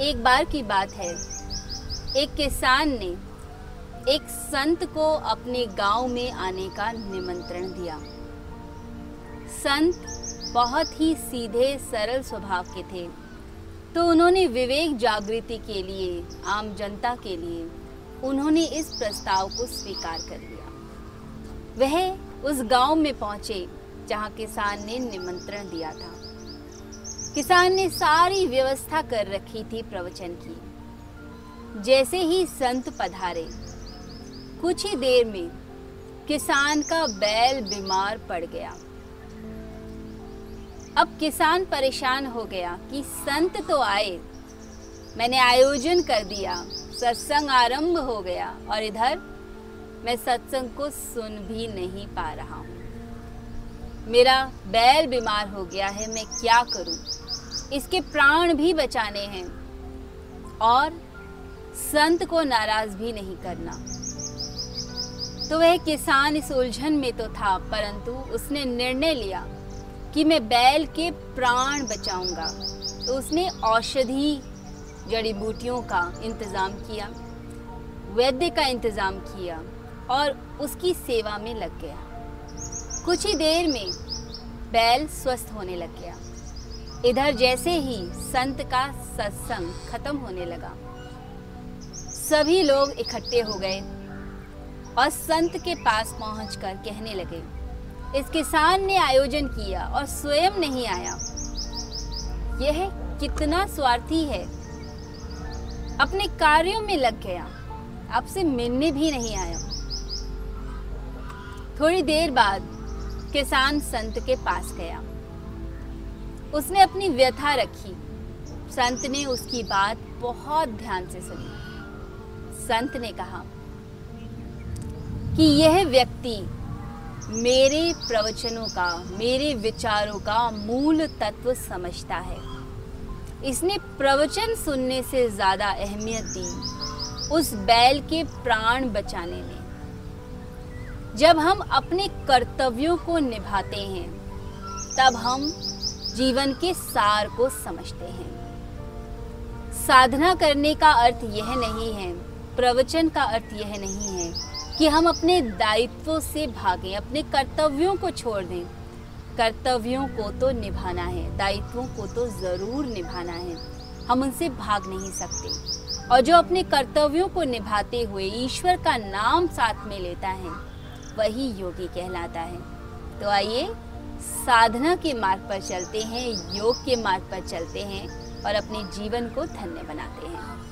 एक बार की बात है। एक किसान ने एक संत को अपने गाँव में आने का निमंत्रण दिया। संत बहुत ही सीधे, सरल स्वभाव के थे। तो उन्होंने विवेक जागृति के लिए, आम जनता के लिए, उन्होंने इस प्रस्ताव को स्वीकार कर लिया। वह उस गाँव में पहुँचे जहाँ किसान ने निमंत्रण दिया था। किसान ने सारी व्यवस्था कर रखी थी प्रवचन की। जैसे ही संत पधारे, कुछ ही देर में किसान का बैल बीमार पड़ गया। अब किसान परेशान हो गया कि संत तो आए, मैंने आयोजन कर दिया, सत्संग आरंभ हो गया और इधर मैं सत्संग को सुन भी नहीं पा रहा हूँ। मेरा बैल बीमार हो गया है, मैं क्या करूँ? इसके प्राण भी बचाने हैं। और संत को नाराज़ भी नहीं करना। तो वह किसान इस उलझन में तो था, परंतु उसने निर्णय लिया कि मैं बैल के प्राण बचाऊँगा। तो उसने औषधि, जड़ी बूटियों का इंतज़ाम किया, वैद्य का इंतज़ाम किया और उसकी सेवा में लग गया। कुछ ही देर में बैल स्वस्थ होने लग गया। इधर जैसे ही संत का सत्संग खत्म होने लगा, सभी लोग इकट्ठे हो गए और संत के पास पहुंचकर कहने लगे, इस किसान ने आयोजन किया और स्वयं नहीं आया। यह कितना स्वार्थी है। अपने कार्यों में लग गया। आपसे मिलने भी नहीं आया। थोड़ी देर बाद किसान संत के पास गया। उसने अपनी व्यथा रखी। संत ने उसकी बात बहुत ध्यान से सुनी। संत ने कहा, कि यह व्यक्ति मेरे प्रवचनों का, मेरे विचारों का मूल तत्व समझता है। इसने प्रवचन सुनने से ज़्यादा अहमियत दी उस बैल के प्राण बचाने में। जब हम अपने कर्तव्यों को निभाते हैं, तब हम जीवन के सार को समझते हैं। साधना करने का अर्थ यह नहीं है, प्रवचन का अर्थ यह नहीं है कि हम अपने दायित्वों से भागें, अपने कर्तव्यों को छोड़ दें। कर्तव्यों को तो निभाना है, दायित्वों को तो ज़रूर निभाना है। हम उनसे भाग नहीं सकते। और जो अपने कर्तव्यों को निभाते हुए ईश्वर का नाम साथ में लेता है, वही योगी कहलाता है। तो आइए साधना के मार्ग पर चलते हैं, योग के मार्ग पर चलते हैं और अपने जीवन को धन्य बनाते हैं।